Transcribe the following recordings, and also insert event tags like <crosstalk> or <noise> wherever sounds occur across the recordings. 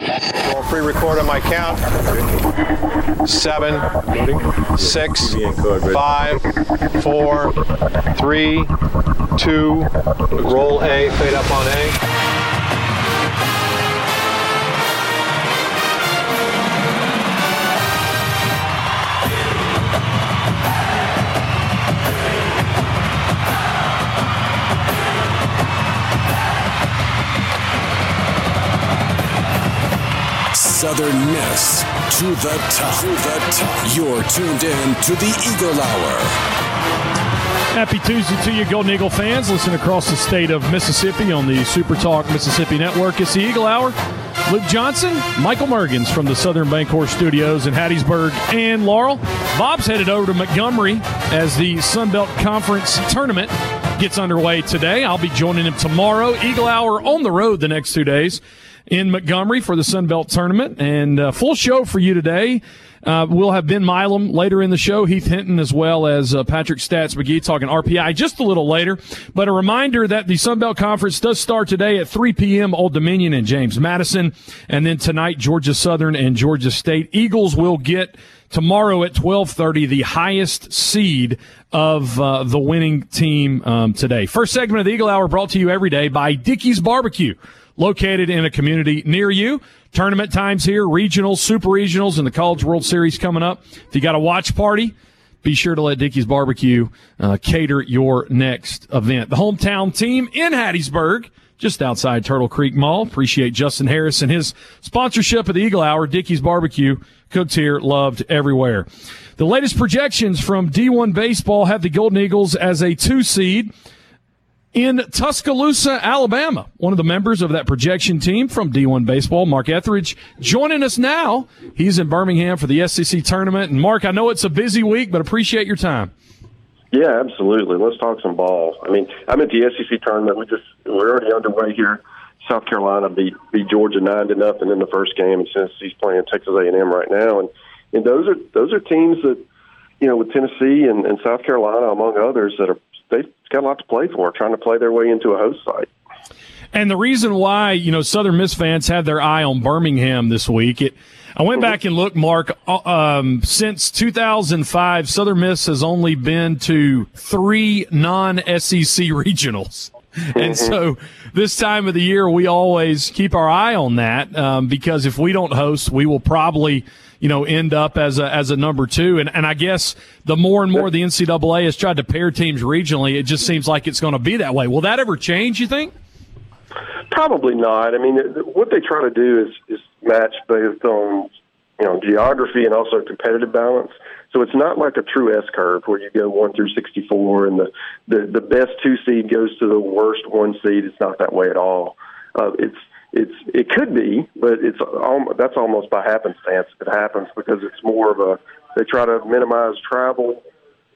I'll pre-record on my count. Seven, six, five, four, three, two. Roll A, fade up on A. Southern to the top. To the top. You're tuned in to the Eagle Hour. Happy Tuesday to you, Golden Eagle fans. Listen across the state of Mississippi on the Super Talk Mississippi Network. It's the Eagle Hour. Luke Johnson, Michael Mergens from the Southern Bancorp Studios in Hattiesburg and Laurel. Bob's headed over to Montgomery as the Sun Belt Conference tournament gets underway today. I'll be joining him tomorrow. Eagle Hour on the road the next two days in Montgomery for the Sun Belt tournament. And uh, full show for you today. Uh, we'll have Ben Milam later in the show, Heath Hinton, as well as uh, Patrick Stats McGee talking RPI just a little later. But a reminder that the Sun Belt Conference does start today at 3 p.m. Old Dominion and James Madison. And then tonight, Georgia Southern and Georgia State. Eagles will get tomorrow at 12:30 the highest seed of uh, the winning team um, today. First segment of the Eagle Hour brought to you every day by Dickey's Barbecue, located in a community near you. Tournament times here, regionals, super regionals, and the College World Series coming up. If you got a watch party, be sure to let Dickey's Barbecue uh, cater your next event. The hometown team in Hattiesburg just outside Turtle Creek Mall. Appreciate Justin Harris and his sponsorship of the Eagle Hour. Dickey's Barbecue, cooked here, loved everywhere. The latest projections from D1 Baseball have the Golden Eagles as a two seed in Tuscaloosa, Alabama. One of the members of that projection team from D1 Baseball, Mark Etheridge, joining us now. He's in Birmingham for the SEC tournament. And Mark, I know it's a busy week, but appreciate your time. Yeah, absolutely. Let's talk some ball. I mean, I'm at the SEC tournament. We just we're already underway here. South Carolina beat beat Georgia nine to nothing in the first game, and Tennessee's playing Texas A&M right now. And and those are those are teams that you know with Tennessee and, and South Carolina among others that are they've got a lot to play for, trying to play their way into a host site. And the reason why, you know, Southern Miss fans have their eye on Birmingham this week, it, I went back and looked, Mark, uh, um, since 2005, Southern Miss has only been to three non SEC <laughs> regionals. And so this time of the year, we always keep our eye on that um, because if we don't host, we will probably, you know, end up as a as a number two. And and I guess the more and more the NCAA has tried to pair teams regionally, it just seems like it's going to be that way. Will that ever change? You think? Probably not. I mean, what they try to do is is match based on you know geography and also competitive balance. So it's not like a true S curve where you go one through sixty four and the, the the best two seed goes to the worst one seed. It's not that way at all. Uh, it's it's it could be, but it's that's almost by happenstance. It happens because it's more of a they try to minimize travel,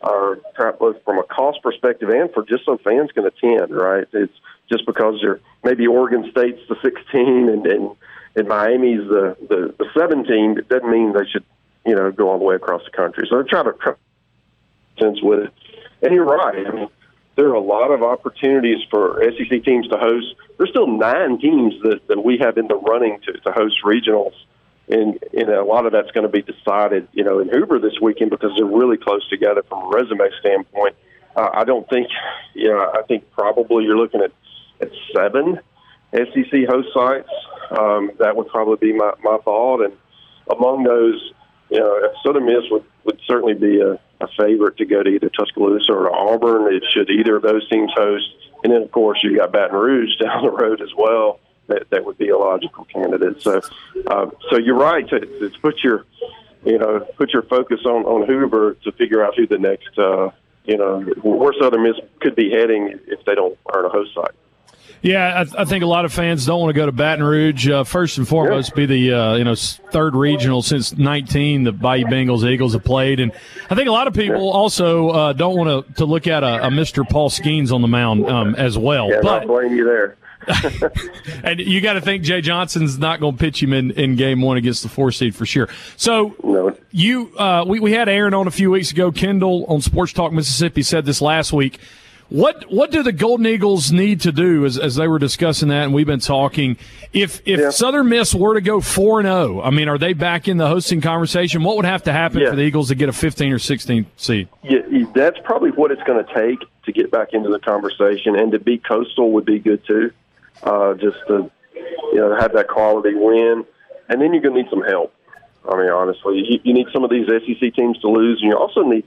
uh, both from a cost perspective and for just so fans can attend. Right? It's just because you're maybe Oregon State's the 16 and and, and Miami's the, the the 17. It doesn't mean they should you know go all the way across the country. So they try to sense with it. And you're right. I mean, there are a lot of opportunities for SEC teams to host. There's still nine teams that, that we have in the running to, to host regionals, and, and a lot of that's going to be decided, you know, in Hoover this weekend because they're really close together from a resume standpoint. Uh, I don't think, you know, I think probably you're looking at at seven SEC host sites. Um, that would probably be my, my thought, and among those, you know, Southern Miss would, would certainly be a, a favorite to go to either Tuscaloosa or Auburn. It should either of those teams host. And then, of course, you got Baton Rouge <laughs> down the road as well. That that would be a logical candidate. So, uh, so you're right to, to put your, you know, put your focus on on Hoover to figure out who the next, uh, you know, where Southern Miss could be heading if they don't earn a host site. Yeah, I, I, think a lot of fans don't want to go to Baton Rouge. Uh, first and foremost, be the uh, you know third regional since 19 the Bayou Bengals Eagles have played, and I think a lot of people also uh, don't want to to look at a, a, Mr. Paul Skenes on the mound um, as well. Yeah, but I blame you there. <laughs> <laughs> and you got to think Jay Johnson's not going to pitch him in, in game one against the four seed for sure. So no. you, uh, we, we had Aaron on a few weeks ago. Kendall on Sports Talk Mississippi said this last week. What what do the Golden Eagles need to do as, as they were discussing that and we've been talking? If if yeah. Southern Miss were to go four and zero, oh, I mean, are they back in the hosting conversation? What would have to happen yeah. for the Eagles to get a fifteen or sixteen seed? Yeah, that's probably what it's going to take to get back into the conversation, and to beat Coastal would be good too uh, just to you know have that quality win, and then you're going to need some help. I mean, honestly, you, you need some of these SEC teams to lose, and you also need,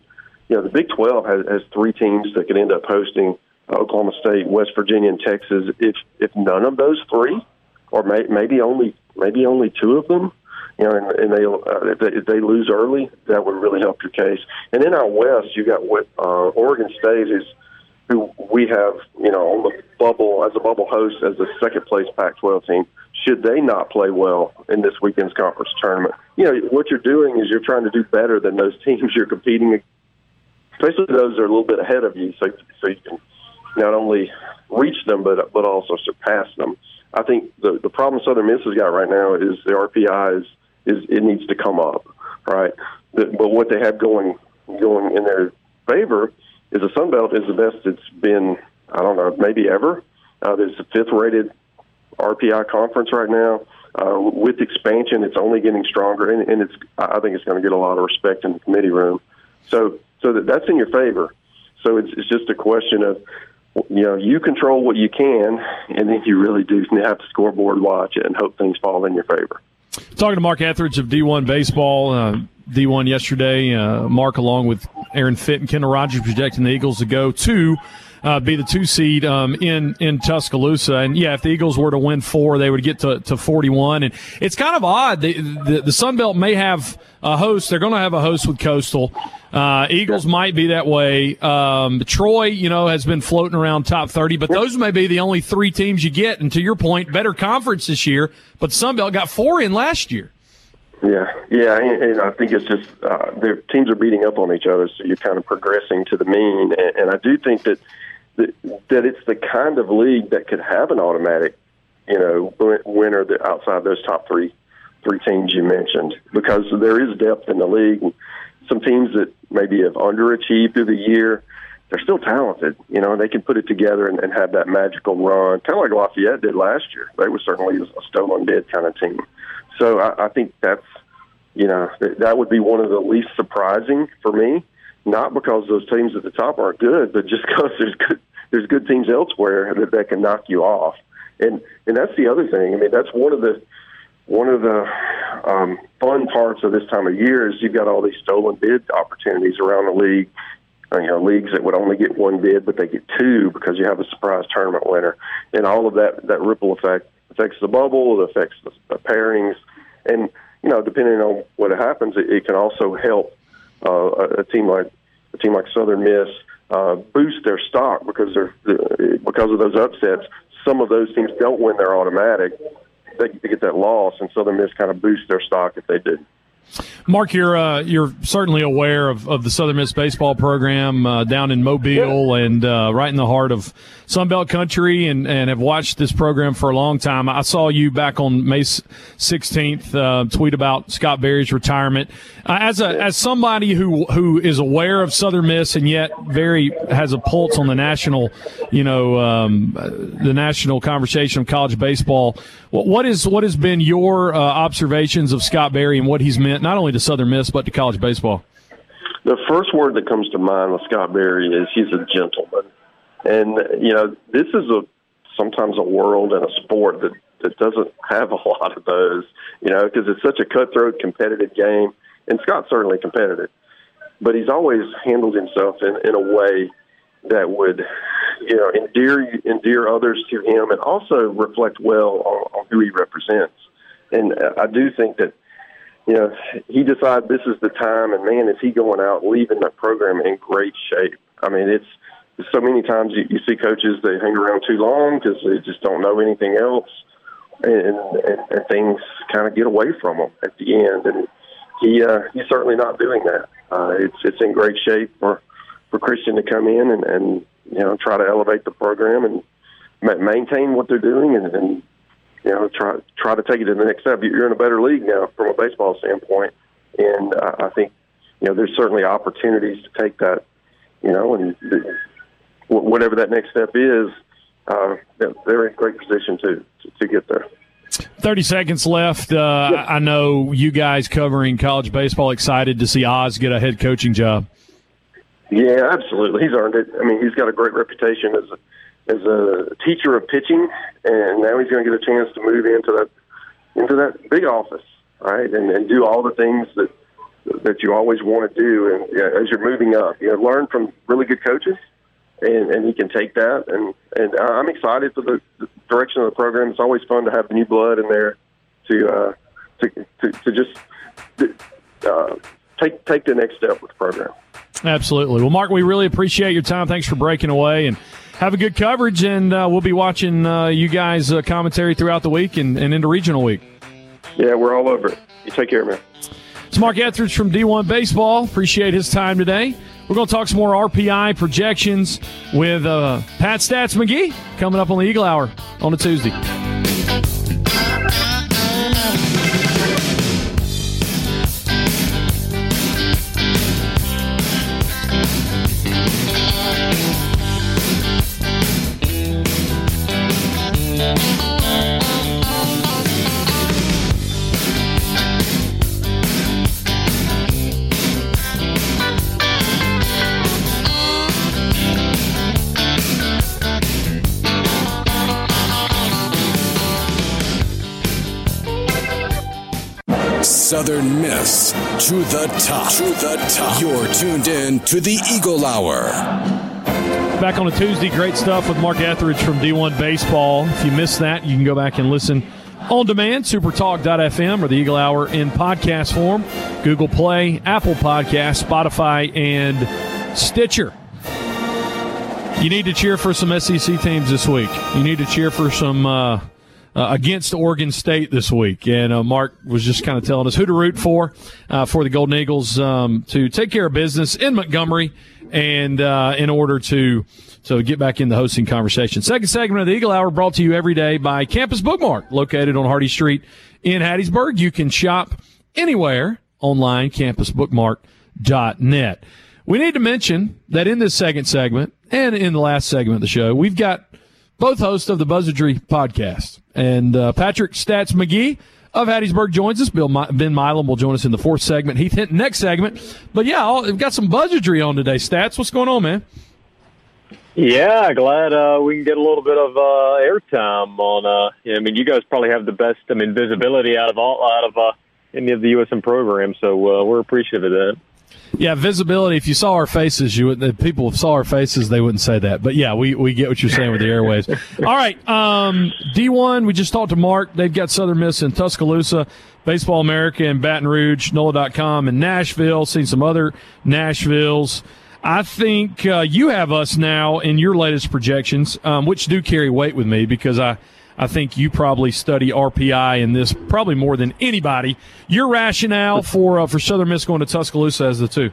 you know, the Big 12 has, has three teams that could end up hosting uh, Oklahoma State, West Virginia, and Texas. If if none of those three, or may, maybe only maybe only two of them, you know, and, and they, uh, if they if they lose early, that would really help your case. And in our West, you got what uh, Oregon State is who we have, you know, on the bubble as a bubble host as the second place Pac-12 team. Should they not play well in this weekend's conference tournament, you know what you're doing is you're trying to do better than those <laughs> teams you're competing, against, especially those that are a little bit ahead of you, so so you can not only reach them but but also surpass them. I think the the problem Southern Miss has got right now is the RPI is is it needs to come up, right? But, what they have going going in their favor is the Sun Belt is the best it's been. I don't know, maybe ever. Uh, there's the fifth rated RPI conference right now. Uh, with expansion, it's only getting stronger, and, and it's. I think it's going to get a lot of respect in the committee room. So, so that, that's in your favor. So it's, it's just a question of, you know, you control what you can, and then you really do have to scoreboard watch it and hope things fall in your favor. Talking to Mark Etheridge of D1 Baseball, uh, D1 yesterday. Uh, Mark, along with Aaron Fitt and Kendall Rogers, projecting the Eagles to go to uh, be the two seed um, in in Tuscaloosa. And yeah, if the Eagles were to win four, they would get to, to 41. And it's kind of odd. The, the, the Sun Belt may have a host. They're going to have a host with Coastal. Uh, Eagles might be that way. Um, Troy, you know, has been floating around top 30, but those may be the only three teams you get. And to your point, better conference this year, but Sun Belt got four in last year. Yeah, yeah, and, and I think it's just uh, their teams are beating up on each other, so you're kind of progressing to the mean. And, and I do think that, that that it's the kind of league that could have an automatic, you know, winner that outside those top three three teams you mentioned, because there is depth in the league. Some teams that maybe have underachieved through the year, they're still talented. You know, they can put it together and, and have that magical run, kind of like Lafayette did last year. They were certainly a stolen bid kind of team. So I, I think that's you know that would be one of the least surprising for me. Not because those teams at the top aren't good, but just <laughs> because there's good there's good teams elsewhere that, that can knock you off. And and that's the other thing. I mean, that's one of the one of the um, fun parts of this time of year is you've got all these stolen bid opportunities around the league. Uh, you know, leagues that would only get one bid, but they get two because you have a surprise tournament winner, and all of that that ripple effect affects the bubble, it affects the, the pairings, and you know, depending on what happens, it, it can also help uh, a, a team like a team like Southern Miss uh, boost their stock because they're because of those upsets. Some of those teams don't win their automatic; they, they get that loss, and Southern Miss kind of boosts their stock if they do. Mark, you're uh, you're certainly aware of, of the Southern Miss baseball program uh, down in Mobile and uh, right in the heart of Sunbelt country, and, and have watched this program for a long time. I saw you back on May 16th uh, tweet about Scott Berry's retirement. Uh, as a as somebody who who is aware of Southern Miss and yet very has a pulse on the national, you know, um, the national conversation of college baseball. What, what is what has been your uh, observations of Scott Berry and what he's meant not only to Southern Miss but to college baseball? The first word that comes to mind with Scott Berry is he's a gentleman, and you know this is a sometimes a world and a sport that that doesn't have a <laughs> lot of those, you know, because it's such a cutthroat, competitive game, and Scott's certainly competitive, but he's always handled himself in in a way that would, you know, endear endear others to him, and also reflect well on, on who he represents. And I do think that you know, he decided this is the time, and man, is he going out leaving the program in great shape. I mean, it's so many times you, you see coaches they hang around too long because they just don't know anything else, and, and, and things kind of get away from them at the end. And he uh, he's certainly not doing that. Uh, it's it's in great shape for for Christian to come in and, and you know try to elevate the program and ma- maintain what they're doing and, and you know try try to take it to the next step. You're in a better league now from a baseball standpoint, and uh, I think you know there's certainly opportunities to take that you know and whatever that next step is, uh, they're in great position to, to, get there. 30 seconds left. Uh, yep. I know you guys covering college baseball excited to see Oz get a head coaching job. Yeah, absolutely. He's earned it. I mean, he's got a great reputation as a, as a teacher of pitching, and now he's going to get a chance to move into that into that big office, right, and, and do all the things that that you always want to do. And yeah, as you're moving up, you know, learn from really good coaches and, and he can take that. And, and I'm excited for the, direction of the program. It's always fun to have new blood in there to uh, to, to, to just uh, take take the next step with the program. Absolutely. Well, Mark, we really appreciate your time. Thanks for breaking away and have a good coverage. And uh, we'll be watching uh, you guys uh, commentary throughout the week and, and into regional week. Yeah, we're all over it. You take care, man. It's Mark Etheridge from D1 Baseball. Appreciate his time today. We're going to talk some more RPI projections with uh, Pat Stats McGee coming up on the Eagle Hour on a Tuesday. Southern Miss to the top. To the top. You're tuned in to the Eagle Hour. Back on a Tuesday, great stuff with Mark Etheridge from D1 Baseball. If you missed that, you can go back and listen on demand, supertalk.fm or the Eagle Hour in podcast form, Google Play, Apple Podcast, Spotify, and Stitcher. You need to cheer for some SEC teams this week. You need to cheer for some uh, uh, against Oregon State this week. And uh, Mark was just kind of telling us who to root for uh, for the Golden Eagles um, to take care of business in Montgomery and uh, in order to so get back in the hosting conversation. Second segment of the Eagle Hour brought to you every day by Campus Bookmart, located on Hardy Street in Hattiesburg. You can shop anywhere online, campusbookmart.net. We need to mention that in this second segment and in the last segment of the show, we've got both hosts of the Buzzardry podcast. And uh, Patrick Stats McGee of Hattiesburg joins us. Bill My- Ben Milam will join us in the fourth segment. Heath Hinton next segment. But yeah, we've got some Buzzardry on today. Stats, what's going on, man? Yeah, glad uh, we can get a little bit of uh, airtime on. Uh, I mean, you guys probably have the best. I mean, visibility out of all out of uh, any of the USM programs, so uh, we're appreciative of that. Yeah, visibility. If you saw our faces, you would. People saw our faces, they wouldn't say that. But yeah, we, we get what you're saying with the airways. <laughs> All right, um, D1. We just talked to Mark. They've got Southern Miss in Tuscaloosa, Baseball America in Baton Rouge, NOLA.com in Nashville. Seen some other Nashvilles. I think uh, you have us now in your latest projections, um, which do carry weight with me because I I think you probably study RPI in this probably more than anybody. Your rationale for uh, for Southern Miss going to Tuscaloosa as the two?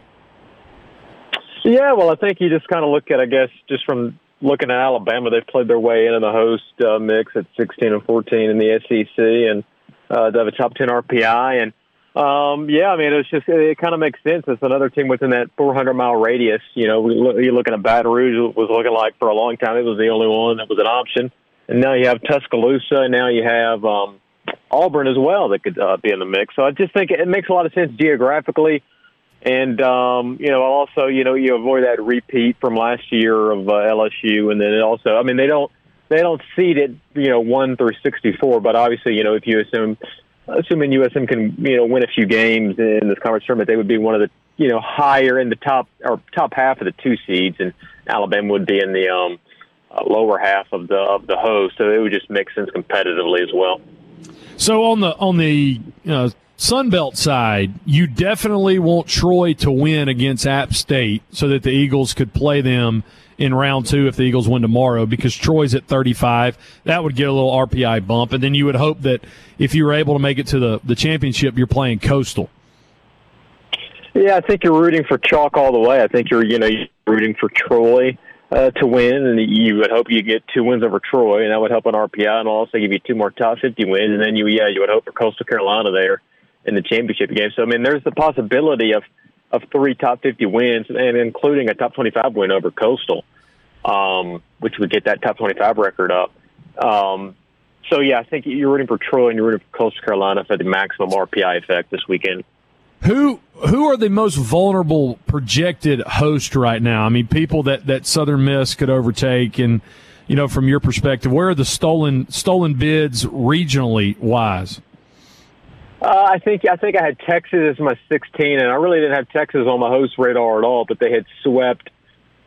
Yeah, well, I think you just kind of look at, I guess, just from looking at Alabama, they've played their way into the host uh, mix at 16 and 14 in the SEC, and uh, they have a top 10 RPI. And um, yeah, I mean, it's just it, kind of makes sense. It's another team within that 400 mile radius. You know, we look, you're looking at Baton Rouge was looking like for a long time it was the only one that was an option and now you have Tuscaloosa, and now you have um, Auburn as well that could uh, be in the mix. So I just think it makes a lot of sense geographically, and um, you know, also you know you avoid that repeat from last year of uh, LSU, and then it also, I mean, they don't they don't seed it, you know, one through sixty four, but obviously, you know, if you assume assuming USM can you know win a few games in this conference tournament, they would be one of the you know higher in the top or top half of the two seeds, and Alabama would be in the um, uh, lower half of the of the host, so it would just make sense competitively as well. So on the on the uh, Sun Belt side, you definitely want Troy to win against App State so that the Eagles could play them in round two if the Eagles win tomorrow because Troy's at 35. That would get a little RPI bump. And then you would hope that if you were able to make it to the, the championship, you're playing Coastal. Yeah, I think you're rooting for chalk all the way. I think you're, you know, you're rooting for Troy uh, to win, and you would hope you get two wins over Troy, and that would help on RPI, and also give you two more top 50 wins, and then you, yeah, you would hope for Coastal Carolina there in the championship game. So, I mean, there's the possibility of of three top 50 wins, and including a top 25 win over Coastal, um, which would get that top 25 record up. Um, so, yeah, I think you're rooting for Troy and you're rooting for Coastal Carolina for the maximum RPI effect this weekend. Who who are the most vulnerable projected host right now? I mean, people that, that Southern Miss could overtake, and you know, from your perspective, where are the stolen stolen bids regionally wise? Uh, I think I think I had Texas as my 16, and I really didn't have Texas on my host radar at all. But they had swept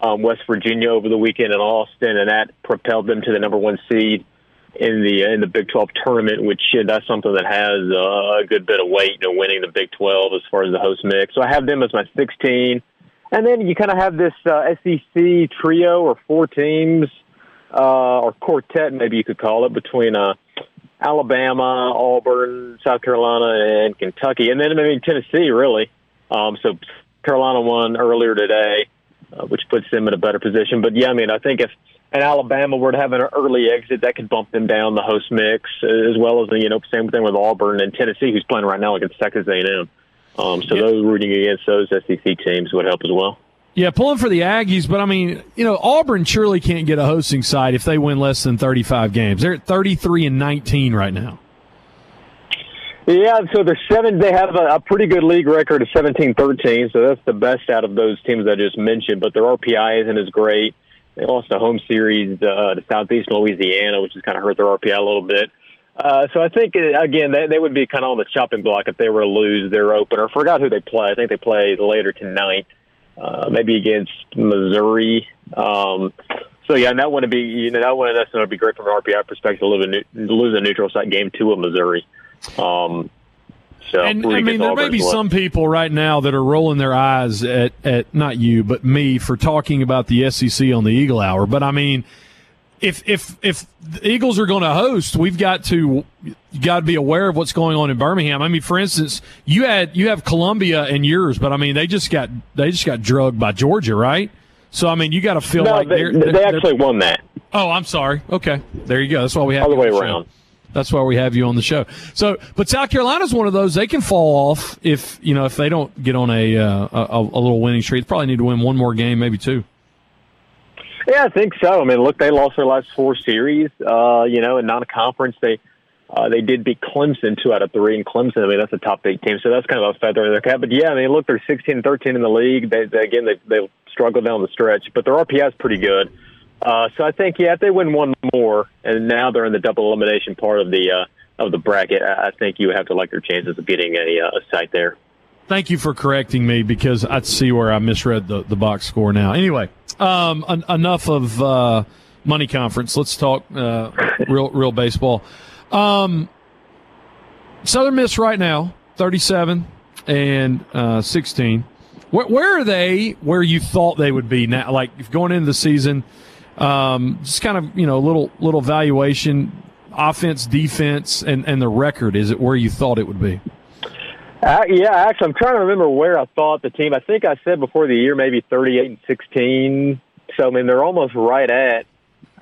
um, West Virginia over the weekend in Austin, and that propelled them to the number one seed in the in the Big 12 tournament, which uh, that's something that has a good bit of weight, you know, winning the Big 12 as far as the host mix. So I have them as my 16, and then you kind of have this uh, SEC trio or four teams uh, or quartet, maybe you could call it, between uh, Alabama, Auburn, South Carolina, and Kentucky, and then I mean Tennessee, really. Um, so Carolina won earlier today, uh, which puts them in a better position. But yeah, I mean, I think if and Alabama were to have an early exit, that could bump them down the host mix, as well as the you know same thing with Auburn and Tennessee, who's playing right now against Texas A&M. Um, so yeah. those rooting against those SEC teams would help as well. Yeah, pulling for the Aggies, but I mean, you know, Auburn surely can't get a hosting side if they win less than 35 games. They're at 33 and 19 right now. Yeah, so they're seven. They have a, a pretty good league record of 17-13, so that's the best out of those teams I just mentioned. But their RPI isn't as great. They lost a home series uh, to Southeast Louisiana, which has kind of hurt their RPI a little bit. Uh, so I think uh, again they, they would be kind of on the chopping block if they were to lose their opener. Forgot who they play. I think they play later tonight, uh, maybe against Missouri. Um, so yeah, and that wouldn't be you know that going to be great from an RPI perspective to lose a, lose a neutral site game to a Missouri. Um, so and I mean, there may be some people right now that are rolling their eyes at, at not you, but me for talking about the SEC on the Eagle Hour. But I mean, if if if the Eagles are going to host, we've got to you got to be aware of what's going on in Birmingham. I mean, for instance, you had you have Columbia and yours, but I mean, they just got they just got drugged by Georgia, right? So I mean, you got to feel no, like they, they're, they actually won that. Oh, I'm sorry. Okay, there you go. That's why we have all the way around. Show. That's why we have you on the show. So, but South Carolina's one of those they can fall off if you know if they don't get on a uh, a, a, little winning streak. They probably need to win one more game, maybe two. Yeah, I think so. I mean, look, they lost their last four series. Uh, you know, in non-conference, they uh, they did beat Clemson two out of three, and Clemson, I mean, that's a top eight team, so that's kind of a feather in their cap. But yeah, I mean, look, they're 16 13 in the league. They, they again, they they struggled down the stretch, but their RPI is pretty good. Uh, so I think, yeah, if they win one more, and now they're in the double elimination part of the uh, of the bracket, I think you have to like their chances of getting a, uh, a site there. Thank you for correcting me because I see where I misread the, the box score now. Anyway, um, en- enough of uh, money conference. Let's talk uh, real real baseball. Um, Southern Miss right now, thirty-seven and uh, sixteen. Where, where, are they? Where you thought they would be now? Like going into the season um, just kind of you know little little valuation, offense, defense, and and the record. Is it where you thought it would be? Uh, yeah, actually, I'm trying to remember where I thought the team. I think I said before the year maybe 38 and 16. So I mean they're almost right at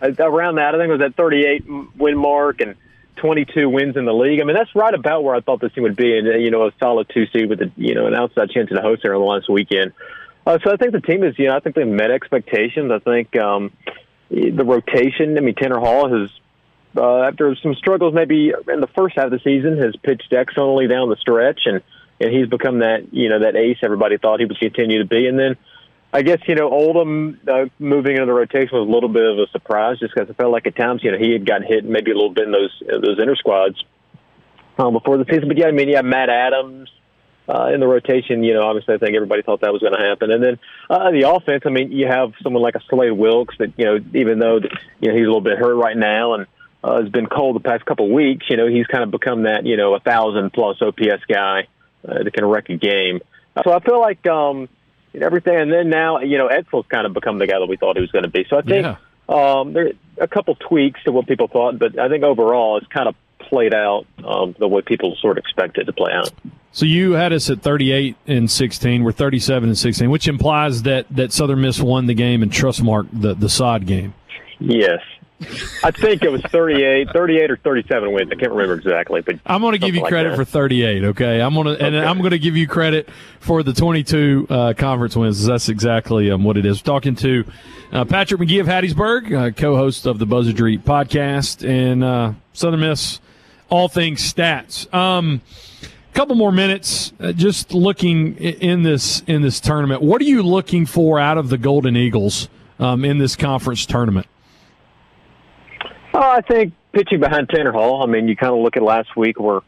uh, around that. I think it was at 38 win mark and 22 wins in the league. I mean that's right about where I thought this team would be, and uh, you know a solid two seed with a, you know an outside chance to host there on the last weekend. Uh, so I think the team is, you know, I think they met expectations. I think um, the rotation. I mean, Tanner Hall has, uh, after some struggles maybe in the first half of the season, has pitched excellently down the stretch, and and he's become that you know that ace everybody thought he would continue to be. And then I guess you know Oldham uh, moving into the rotation was a little bit of a surprise, just because I felt like at times you know he had gotten hit maybe a little bit in those those inner squads um, before the season. But yeah, I mean, yeah, Matt Adams uh, in the rotation, you know, obviously I think everybody thought that was going to happen. And then uh, the offense, I mean, you have someone like a Slade Wilks that, you know, even though, you know, he's a little bit hurt right now and uh, has been cold the past couple of weeks, you know, he's kind of become that, you know, a thousand plus OPS guy uh, that can wreck a game. So I feel like, um, everything. And then now, you know, Edsall's kind of become the guy that we thought he was going to be. So I think Yeah. um, there a couple tweaks to what people thought, but I think overall it's kind of played out um, the way people sort of expected it to play out. So you had us at 38 and 16. We're 37 and 16, which implies that, that Southern Miss won the game and Trustmark, the, the sod game. Yes. I think it was 38, 38 or 37 wins. I can't remember exactly, but I'm going to give you like credit that. for 38. Okay, I'm going to and Okay. I'm going to give you credit for the 22 uh, conference wins. That's exactly um, what it is. Talking to uh, Patrick McGee of Hattiesburg, uh, co-host of the Buzzardry podcast, and uh, Southern Miss, all things stats. Um, couple more minutes, uh, just looking in this in this tournament. What are you looking for out of the Golden Eagles um, in this conference tournament? Oh, I think pitching behind Tanner Hall. I mean, you kind of look at last week where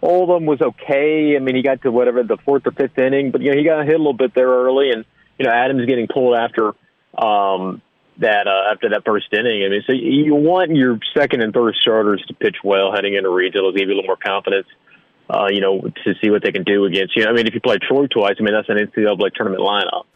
Oldham was okay. I mean, he got to whatever the fourth or fifth inning, but you know he got hit a little bit there early, and you know Adams getting pulled after um, that uh, after that first inning. I mean, so you want your second and third starters to pitch well heading into regionals, give you a little more confidence. Uh, you know, to see what they can do against you. I mean, if you play Troy twice, I mean that's an NCAA tournament lineup.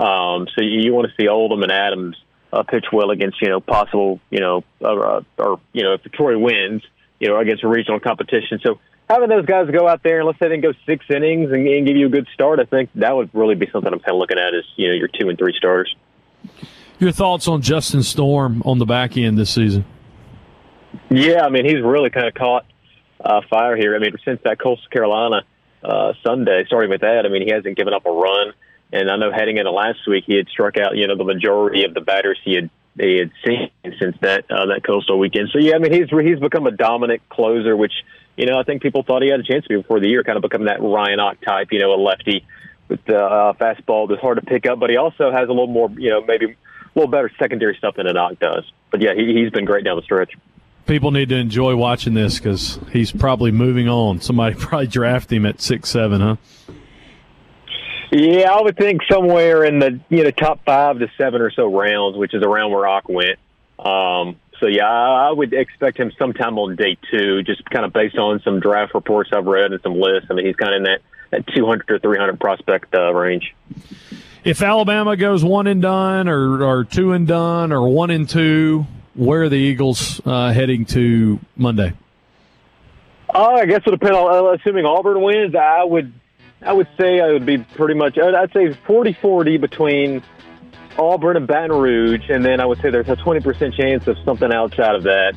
Um, so you, you want to see Oldham and Adams uh, pitch well against you know possible you know uh, or you know if Troy wins you know against a regional competition. So having those guys go out there and let's say they go six innings and, and give you a good start, I think that would really be something I'm kind of looking at as you know your two and three starters. Your thoughts on Justin Storm on the back end this season? Yeah, I mean he's really kind of caught uh, fire here. I mean since that Coastal Carolina uh, Sunday, starting with that, I mean he hasn't given up a run. And I know heading into last week, he had struck out, you know, the majority of the batters he had he had seen since that uh, that coastal weekend. So yeah, I mean he's he's become a dominant closer, which you know I think people thought he had a chance to be before the year, kind of become that Ryan Och type, you know, a lefty with the uh, fastball that's hard to pick up, but he also has a little more, you know, maybe little better secondary stuff than an Och does. But yeah, he, he's been great down the stretch. people need to enjoy watching this because he's probably moving on. Somebody <laughs> probably draft him at six seven, huh? Yeah, I would think somewhere in the you know top five to seven or so rounds, which is around where Och went. Um, so yeah, I I would expect him sometime on day two, just kind of based on some draft reports I've read and some lists. I mean, he's kind of in that that 200 or 300 prospect uh, range. If Alabama goes one and done, or, or two and done, or one and two, where are the Eagles uh, heading to Monday? Oh, I guess it'll depend on uh, assuming Auburn wins. I would, I would say I would be pretty much. I'd say 40-40 between Auburn and Baton Rouge, and then I would say there's a twenty percent chance of something outside of that,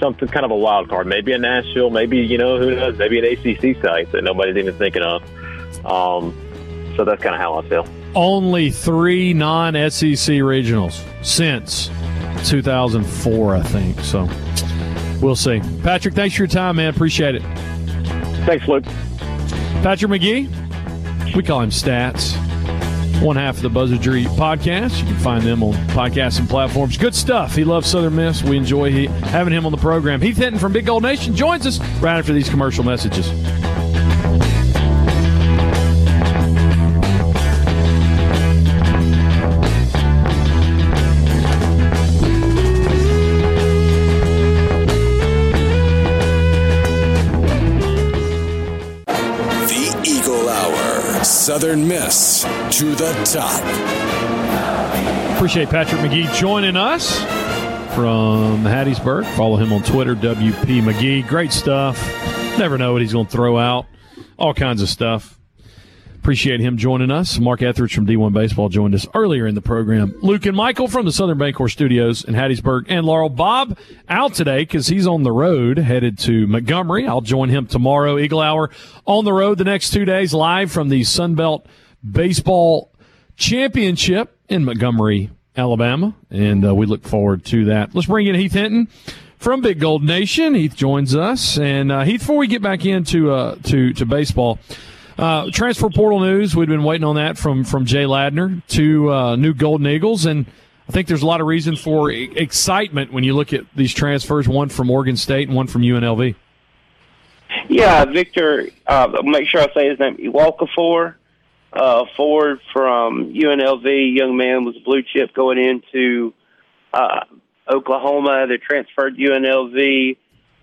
something kind of a wild card. Maybe a Nashville, maybe you know who knows, maybe an ACC site that nobody's even thinking of. Um, so that's kind of how I feel. Only three non SEC regionals since 2004, I think. So we'll see. Patrick, thanks for your time, man. Appreciate it. Thanks, Luke. Patrick McGee, we call him Stats. One half of the Buzzardry podcast. You can find them on podcasts and platforms. Good stuff. He loves Southern Miss. We enjoy he, having him on the program. Heath Hinton from Big Gold Nation joins us right after these commercial messages. Southern Miss to the top. Appreciate Patrick McGee joining us from Hattiesburg. Follow him on Twitter, WP McGee. Great stuff. Never know what he's going to throw out. All kinds of stuff. Appreciate him joining us. Mark Etheridge from D1 Baseball joined us earlier in the program. Luke and Michael from the Southern Bancorp Studios in Hattiesburg. And Laurel Bob out today because he's on the road headed to Montgomery. I'll join him tomorrow. Eagle Hour on the road the next two days live from the Sunbelt Baseball Championship in Montgomery, Alabama. And uh, we look forward to that. Let's bring in Heath Hinton from Big Gold Nation. Heath joins us. And uh, Heath, before we get back into uh, to, to baseball, uh, transfer portal news. We've been waiting on that from from Jay Ladner to uh, new Golden Eagles, and I think there's a lot of reason for e- excitement when you look at these transfers. One from Oregon State and one from UNLV. Yeah, Victor. Uh, make sure I say his name. Iwalkafor, uh, Ford from UNLV. Young man was a blue chip going into uh, Oklahoma. They transferred UNLV.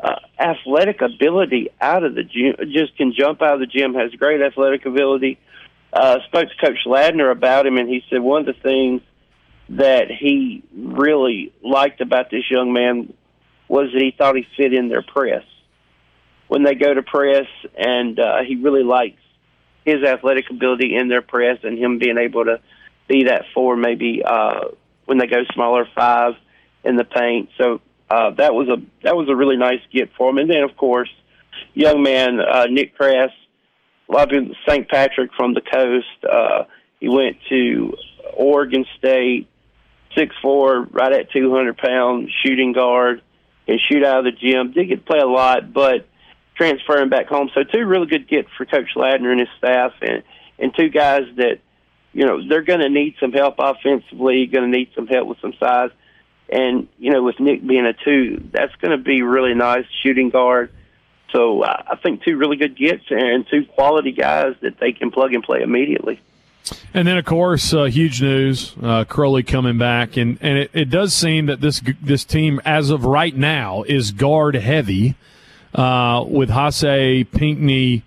Uh, athletic ability out of the gym, just can jump out of the gym. Has great athletic ability. uh, spoke to Coach Ladner about him, and he said one of the things that he really liked about this young man was that he thought he fit in their press when they go to press, and uh, he really likes his athletic ability in their press and him being able to be that four maybe uh, when they go smaller five in the paint. So uh, that was a that was a really nice get for him. And then of course, young man uh, Nick Crass, of St. Patrick from the coast. Uh, he went to Oregon State, six four, right at two hundred pounds, shooting guard, and shoot out of the gym. Did get to play a lot, but transferring back home. So two really good get for Coach Ladner and his staff, and and two guys that you know they're going to need some help offensively, going to need some help with some size, and you know with Nick being a two, that's going to be really nice shooting guard. So uh, I think two really good gets and two quality guys that they can plug and play immediately. And then, of course, uh, huge news: uh, Crowley coming back, and and it, it does seem that this this team, as of right now, is guard heavy uh, with Haase, Pinckney,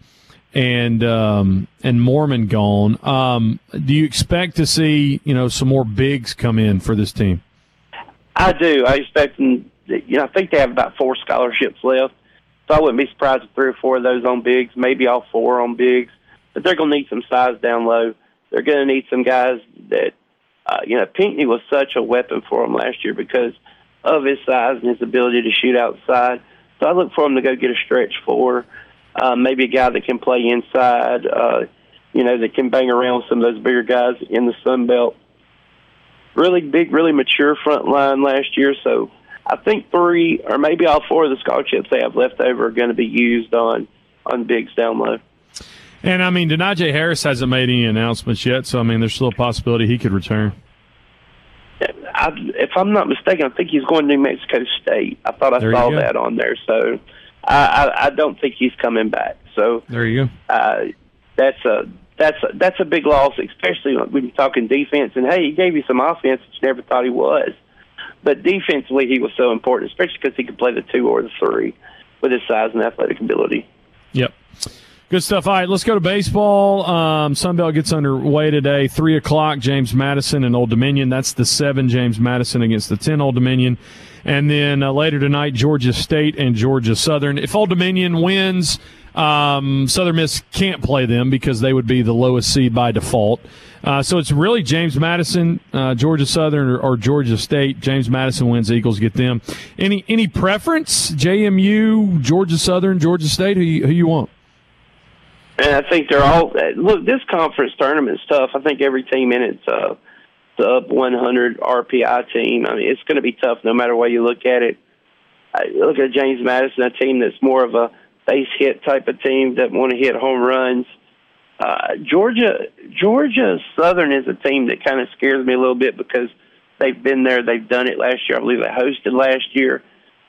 and um, and Moorman gone. Um, do you expect to see you know some more bigs come in for this team? I do. I expect them. You know, I think they have about four scholarships left, so I wouldn't be surprised if three or four of those on bigs, maybe all four on bigs. But they're going to need some size down low. They're going to need some guys that, uh, you know, Pinckney was such a weapon for them last year because of his size and his ability to shoot outside. So I look for him to go get a stretch four, uh, maybe a guy that can play inside, uh, you know, that can bang around some of those bigger guys in the Sun Belt. Really big, really mature front line last year. So I think three or maybe all four of the scholarships they have left over are going to be used on on bigs down low. And I mean, Denijay Harris hasn't made any announcements yet, so I mean, there's still a possibility he could return. I, if I'm not mistaken, I think he's going to New Mexico State. I thought I There saw that on there, so I, I, I don't think he's coming back. So There you go. uh, that's a that's a, that's a big loss, especially when you're talking defense. And hey, he gave you some offense that you never thought he was, but defensively he was so important, especially because he could play the two or the three with his size and athletic ability. Yep. Good stuff. All right, let's go to baseball. Um, Sunbelt gets underway today. Three o'clock, James Madison and Old Dominion. That's the seven James Madison against the ten Old Dominion. And then uh, later tonight, Georgia State and Georgia Southern. If Old Dominion wins, um, Southern Miss can't play them because they would be the lowest seed by default. Uh, so it's really James Madison, uh, Georgia Southern, or, or Georgia State. James Madison wins, Eagles get them. Any any preference? JMU, Georgia Southern, Georgia State. Who you, who you want? And I think they're all look. This conference tournament's tough. I think every team in it's a sub 100 RPI team. I mean, it's going to be tough no matter way you look at it. I look at James Madison, a team that's more of a base hit type of team that want to hit home runs. Uh, Georgia, Georgia Southern is a team that kind of scares me a little bit because they've been there, they've done it last year. I believe they hosted last year.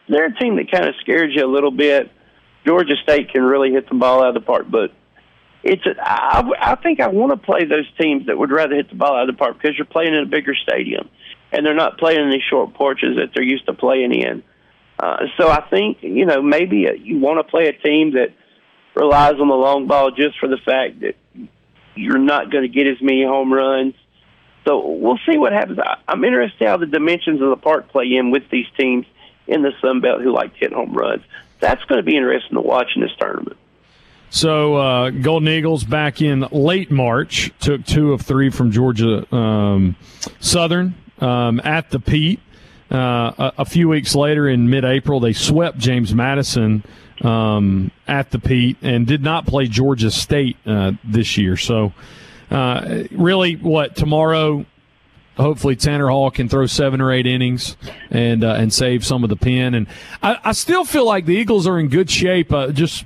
They're a team that kind of scares you a little bit. Georgia State can really hit the ball out of the park, but it's a, I, I think I want to play those teams that would rather hit the ball out of the park because you're playing in a bigger stadium and they're not playing in these short porches that they're used to playing in. Uh, so I think you know maybe uh you want to play a team that relies on the long ball just for the fact that you're not going to get as many home runs. So we'll see what happens. I, I'm interested how the dimensions of the park play in with these teams in the Sun Belt who like to hit home runs. That's going to be interesting to watch in this tournament. So uh, Golden Eagles back in late March took two of three from Georgia um, Southern um, at the Pete. Uh, a, a few weeks later, in mid-April, they swept James Madison um, at the Pete and did not play Georgia State uh, this year. So, uh, really, what tomorrow? Hopefully, Tanner Hall can throw seven or eight innings and and save some of the pen. And I, I still feel like the Eagles are in good shape. Just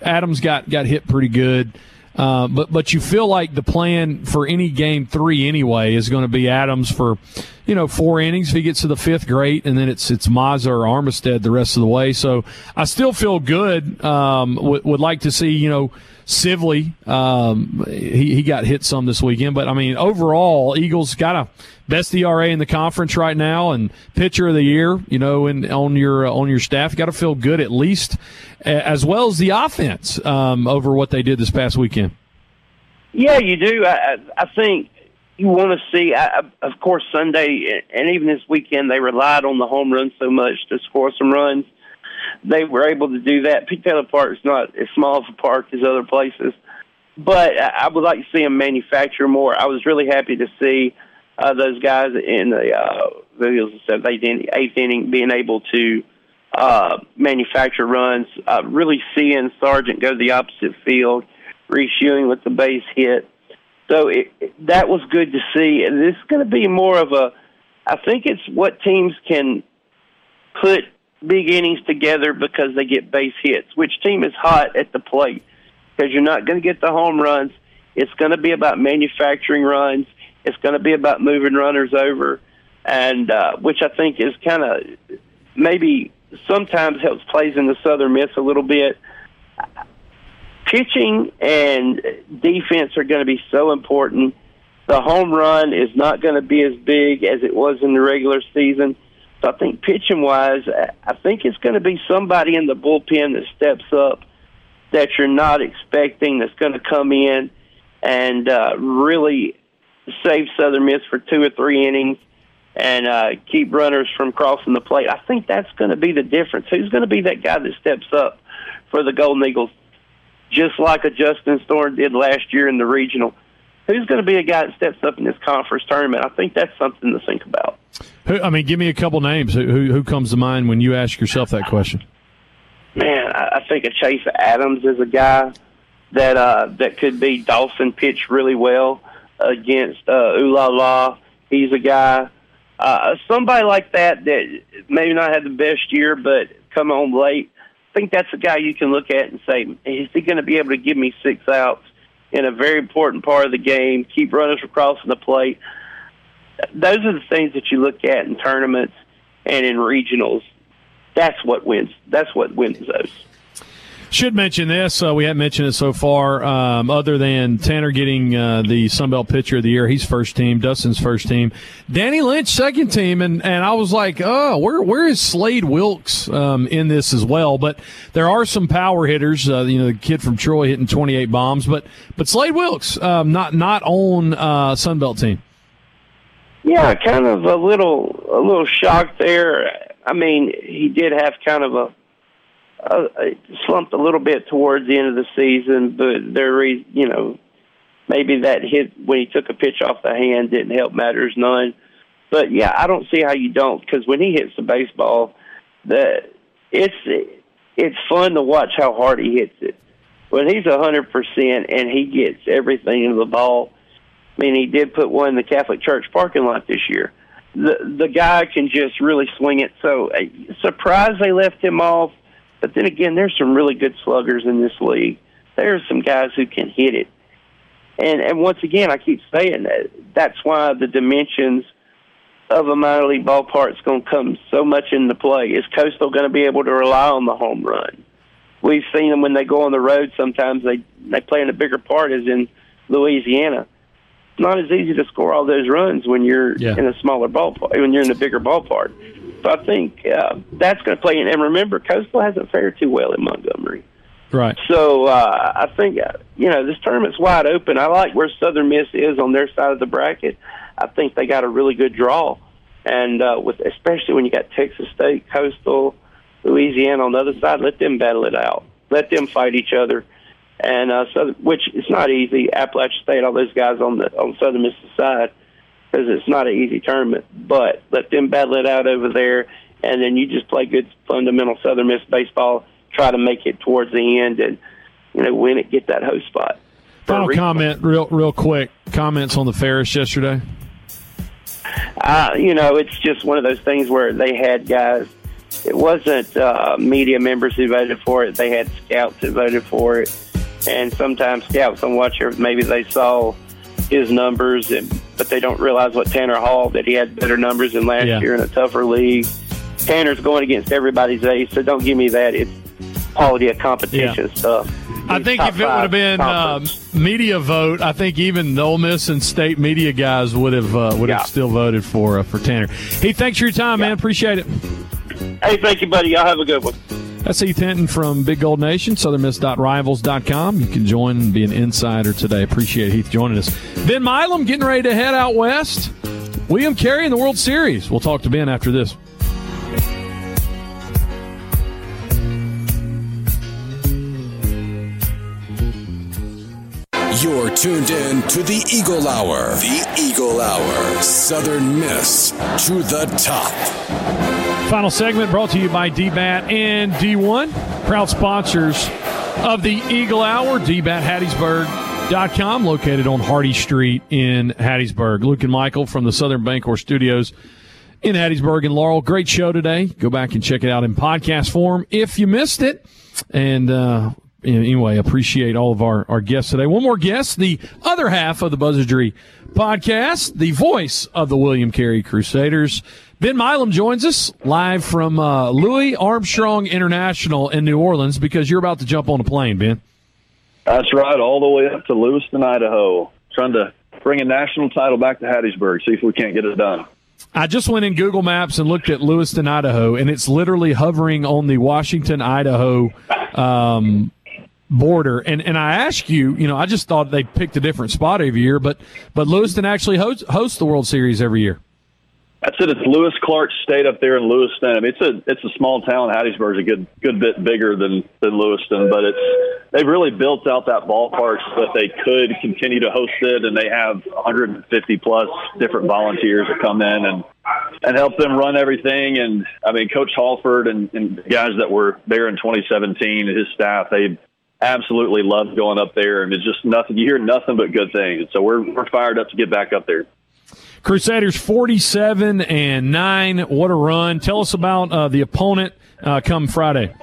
Adams got got hit pretty good. Uh, but but you feel like the plan for any game three anyway is going to be Adams for you know four innings. If he gets to the fifth, great, and then it's it's Mazza or Armistead the rest of the way. So I still feel good. Um, would, would like to see you know Sibley. Um, he he got hit some this weekend, but I mean overall, Eagles got a best ERA in the conference right now and pitcher of the year. You know, in on your on your staff, got to feel good at least, as well as the offense um, over what they did this past weekend. Yeah, you do. I, I think you want to see. I, of course, Sunday and even this weekend, they relied on the home run so much to score some runs. They were able to do that. Pete Taylor Park is not as small of a park as other places, but I would like to see them manufacture more. I was really happy to see uh, those guys in the uh, the seventh, eighth eighth inning being able to uh, manufacture runs. Uh, really seeing Sargent go to the opposite field, Reese with the base hit. So it, that was good to see. And this is going to be more of a. I think it's what teams can put big innings together because they get base hits. Which team is hot at the plate? Because you're not going to get the home runs. It's going to be about manufacturing runs. It's going to be about moving runners over, and uh, which I think is kind of maybe sometimes helps plays in the Southern Miss a little bit. Pitching and defense are going to be so important. The home run is not going to be as big as it was in the regular season. So I think pitching wise, I think it's going to be somebody in the bullpen that steps up that you're not expecting that's going to come in and uh, really save Southern Miss for two or three innings and uh, keep runners from crossing the plate. I think that's going to be the difference. Who's going to be that guy that steps up for the Golden Eagles, just like a Justin Thorne did last year in the regional? Who's going to be a guy that steps up in this conference tournament? I think that's something to think about. Who, I mean, give me a couple names. Who, who, comes to mind when you ask yourself that question? Man, I, I think a Chase Adams is a guy that uh, that could be Dawson pitch really well against uh, Ulala. He's a guy uh, somebody like that that maybe not had the best year, but come on late. I think that's a guy you can look at and say, is he going to be able to give me six outs in a very important part of the game? Keep runners from crossing the plate. Those are the things that you look at in tournaments and in regionals. That's what wins. That's what wins those. Should mention this. Uh, we haven't mentioned it so far. Um, other than Tanner getting uh, the Sunbelt Pitcher of the Year, he's first team. Dustin's first team. Danny Lynch second team, and and I was like, oh, where where is Slade Wilks um, in this as well? But there are some power hitters. Uh, you know, the kid from Troy hitting 28 bombs, but but Slade Wilks um, not not on uh, Sunbelt team. Yeah, kind of a little a little shocked there. I mean, he did have kind of a uh, slumped a little bit towards the end of the season, but there, you know, maybe that hit when he took a pitch off the hand didn't help matters none. But yeah, I don't see how you don't because when he hits the baseball, that it's it's fun to watch how hard he hits it. When he's a hundred percent and he gets everything into the ball. I mean, he did put one in the Catholic Church parking lot this year. The the guy can just really swing it. So, uh, surprised they left him off but then again, there's some really good sluggers in this league. There's some guys who can hit it. And and once again, I keep saying that that's why the dimensions of a minor league ballpark is going to come so much into play. Is Coastal going to be able to rely on the home run? We've seen them when they go on the road. Sometimes they they play in a bigger part, as in Louisiana. Not as easy to score all those runs when you're yeah. in a smaller ballpark, when you're in a bigger ballpark. So I think uh, that's going to play. And remember, Coastal hasn't fared too well in Montgomery. Right. So uh, I think uh, you know this tournament's wide open. I like where Southern Miss is on their side of the bracket. I think they got a really good draw, and uh, with especially when you got Texas State, Coastal, Louisiana on the other side, let them battle it out. Let them fight each other, and uh, so which it's not easy. Appalachian State, all those guys on the on Southern Miss side because it's not an easy tournament. But let them battle it out over there, and then you just play good fundamental Southern Miss baseball. Try to make it towards the end, and you know win it, get that host spot. Final comment, real real quick. Comments on the Ferriss yesterday. Uh, you know, it's just one of those things where they had guys. It wasn't uh, media members who voted for it; they had scouts that voted for it. And sometimes scouts on Watcher, maybe they saw his numbers, and, but they don't realize what Tanner Hall that he had better numbers than last yeah. year in a tougher league. Tanner's going against everybody's ace, so don't give me that. It's quality of competition yeah. stuff. I think if it would have been um, media vote, I think even the Ole Miss and state media guys would have uh, would yeah. have still voted for uh, for Tanner. Hey, thanks for your time, man. Appreciate it. Hey, thank you, buddy. Y'all have a good one. That's Heath Hinton from Big Gold Nation, southernmiss.rivals.com. You can join and be an insider today. Appreciate Heath joining us. Ben Milam getting ready to head out west. William Carey in the World Series. We'll talk to Ben after this. You're tuned in to the Eagle Hour. The Eagle Hour. Southern Miss to the top. Final segment brought to you by DBAT and D1, proud sponsors of the Eagle Hour. DBAT Hattiesburg.com, located on Hardy Street in Hattiesburg. Luke and Michael from the Southern Bancorp Studios in Hattiesburg and Laurel. Great show today. Go back and check it out in podcast form if you missed it. And uh, anyway, appreciate all of our, our guests today. One more guest, the other half of the Buzzardry podcast, the voice of the William Carey Crusaders. Ben Milam joins us live from uh, Louis Armstrong International in New Orleans because you're about to jump on a plane, Ben. That's right, all the way up to Lewiston, Idaho, trying to bring a national title back to Hattiesburg, see if we can't get it done. I just went in Google Maps and looked at Lewiston, Idaho, and it's literally hovering on the Washington, Idaho um, border. And and I ask you, you know, I just thought they picked a different spot every year, but but Lewiston actually hosts, hosts the World Series every year. That's it. It's Lewis Clark State up there in Lewiston. I mean, it's a it's a small town. Hattiesburg's a good good bit bigger than than Lewiston, but it's they've really built out that ballpark so that they could continue to host it, and they have 150 plus different volunteers that come in and and help them run everything. And I mean, Coach Halford and, and guys that were there in 2017 and his staff, they absolutely loved going up there, and it's just nothing. You hear nothing but good things. So we're we're fired up to get back up there. Crusaders 47 and 9. What a run. Tell us about uh, the opponent uh, come Friday.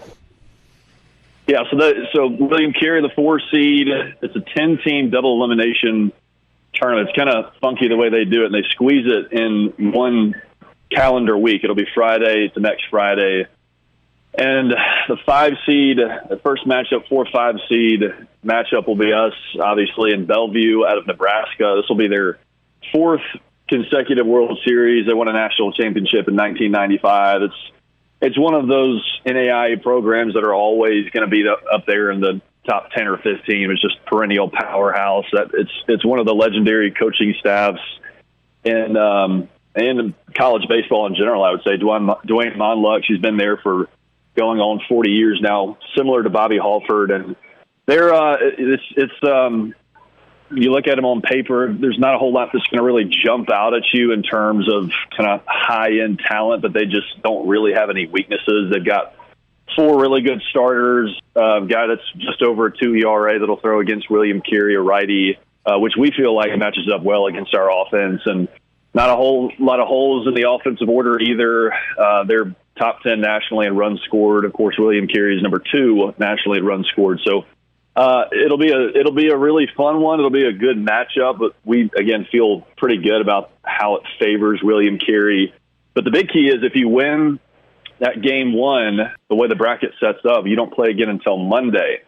Yeah, so the, so William Carey, the four seed, it's a 10 team double elimination tournament. It's kind of funky the way they do it, and they squeeze it in one calendar week. It'll be Friday to next Friday. And the five seed, the first matchup, four five seed matchup will be us, obviously, in Bellevue out of Nebraska. This will be their fourth consecutive World Series. They won a national championship in 1995. It's it's one of those NAIA programs that are always going to be up there in the top 10 or 15. It's just perennial powerhouse. That it's it's one of the legendary coaching staffs in um, and college baseball in general. I would say Duane Duane Monlux. She's been there for going on 40 years now, similar to Bobby Halford, and they're uh, it's it's um, you look at them on paper, there's not a whole lot that's going to really jump out at you in terms of kind of high end talent, but they just don't really have any weaknesses. They've got four really good starters, uh, a guy that's just over a two ERA that'll throw against William Carey, a righty, uh, which we feel like matches up well against our offense. And not a whole lot of holes in the offensive order either. Uh, they're top 10 nationally in runs scored. Of course, William Carey is number two nationally in runs scored. So uh, it'll be a it'll be a really fun one. It'll be a good matchup, but we again feel pretty good about how it favors William Carey. But the big key is if you win that game one, the way the bracket sets up, you don't play again until Monday.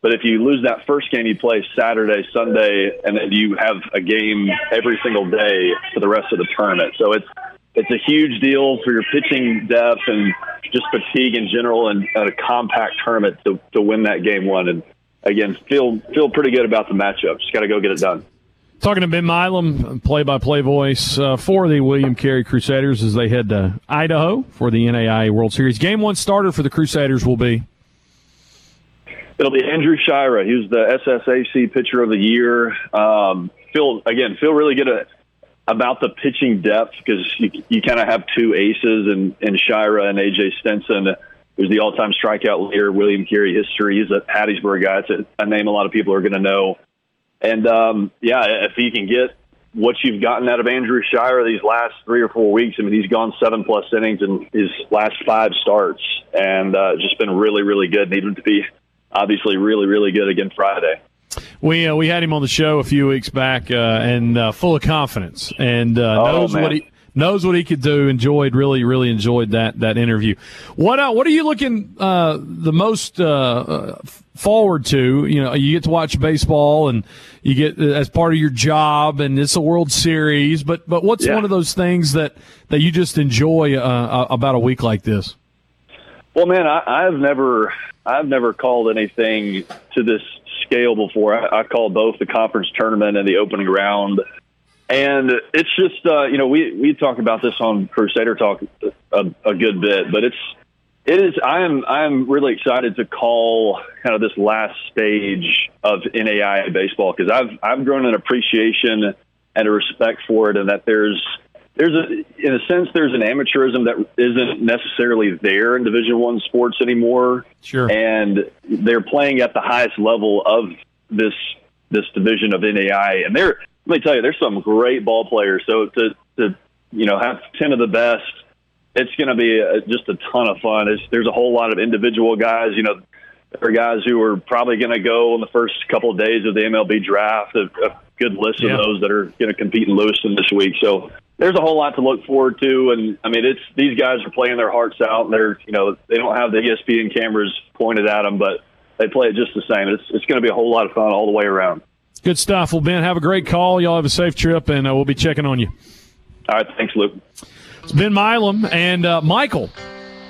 But if you lose that first game, you play Saturday, Sunday, and then you have a game every single day for the rest of the tournament. So it's it's a huge deal for your pitching depth and just fatigue in general, and, and a compact tournament to to win that game one. And again, feel feel pretty good about the matchup. Just got to go get it done. Talking to Ben Milam, play-by-play voice uh, for the William Carey Crusaders as they head to Idaho for the NAIA World Series. Game one starter for the Crusaders will be. It'll be Andrew Shira. He was the SSAC Pitcher of the Year. Um, feel again, feel really good at, about the pitching depth because you, you kind of have two aces in, in Shira and AJ Stinson who's the all-time strikeout leader, William Carey history. He's a Hattiesburg guy. It's a, a name a lot of people are going to know. And um, yeah, if he can get what you've gotten out of Andrew Shire these last three or four weeks, I mean, he's gone seven plus innings in his last five starts, and uh, just been really, really good. Need him to be obviously really, really good again Friday. We uh, we had him on the show a few weeks back, uh, and uh, full of confidence, and uh, oh, knows what he knows what he could do. Enjoyed really, really enjoyed that that interview. What uh, what are you looking uh, the most uh, uh, forward to? You know, you get to watch baseball, and you get uh, as part of your job, and it's a World Series. But but what's Yeah. one of those things that that you just enjoy uh, uh, about a week like this? Well, man, I, I've never, I've never called anything to this scale before. I, I called both the conference tournament and the opening round, and it's just, uh, you know, we we talk about this on Crusader Talk a, a good bit, but it's, it is. I am, I am really excited to call kind of this last stage of NAI baseball because I've, I've grown an appreciation and a respect for it, and that there's there's a in a sense there's an amateurism that isn't necessarily there in division one sports anymore sure and they're playing at the highest level of this this division of NAI and they're let me tell you there's some great ball players so to to you know have 10 of the best it's going to be a, just a ton of fun it's, there's a whole lot of individual guys you know there are guys who are probably going to go in the first couple of days of the MLB draft a, a good list Yeah. of those that are going to compete in Lewiston this week so there's a whole lot to look forward to, and I mean, it's these guys are playing their hearts out. And they're, you know, they don't have the ESPN cameras pointed at them, but they play it just the same. It's it's going to be a whole lot of fun all the way around. Good stuff. Well, Ben, have a great call. Y'all have a safe trip, and uh, we'll be checking on you. All right, thanks, Luke. It's Ben Milam and uh, Michael.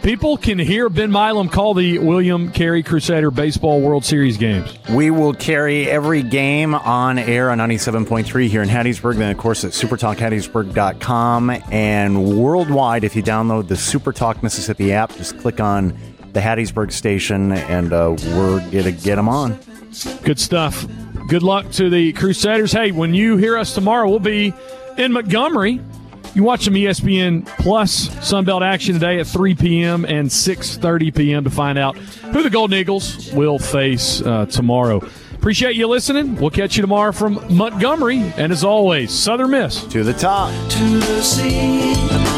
People can hear Ben Milam call the William Carey Crusader Baseball World Series games. We will carry every game on air on 97.3 here in Hattiesburg. Then, of course, at supertalkhattiesburg.com and worldwide. If you download the Supertalk Mississippi app, just click on the Hattiesburg station and uh, we're going to get them on. Good stuff. Good luck to the Crusaders. Hey, when you hear us tomorrow, we'll be in Montgomery. You watch some ESPN Plus Sunbelt action today at 3 p.m. and 6:30 p.m. to find out who the Golden Eagles will face uh, tomorrow. Appreciate you listening. We'll catch you tomorrow from Montgomery, and as always, Southern Miss to the top. to the sea.